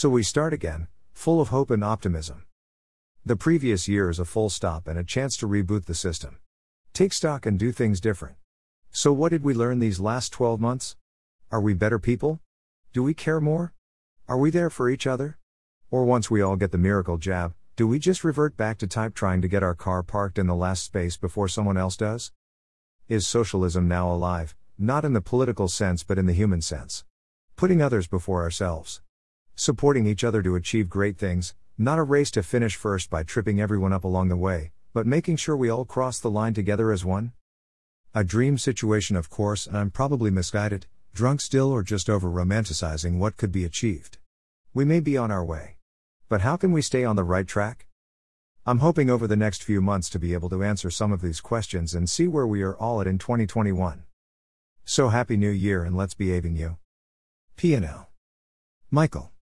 So we start again, full of hope and optimism. The previous year is a full stop and a chance to reboot the system. Take stock and do things different. So, what did we learn these last 12 months? Are we better people? Do we care more? Are we there for each other? Or once we all get the miracle jab, do we just revert back to type trying to get our car parked in the last space before someone else does? Is socialism now alive, not in the political sense but in the human sense? Putting others before ourselves. Supporting each other to achieve great things, not a race to finish first by tripping everyone up along the way, but making sure we all cross the line together as one? A dream situation, of course, and I'm probably misguided, drunk still, or just over romanticizing what could be achieved. We may be on our way. But how can we stay on the right track? I'm hoping over the next few months to be able to answer some of these questions and see where we are all at in 2021. So happy new year and let's be aving you. P&L. Michael.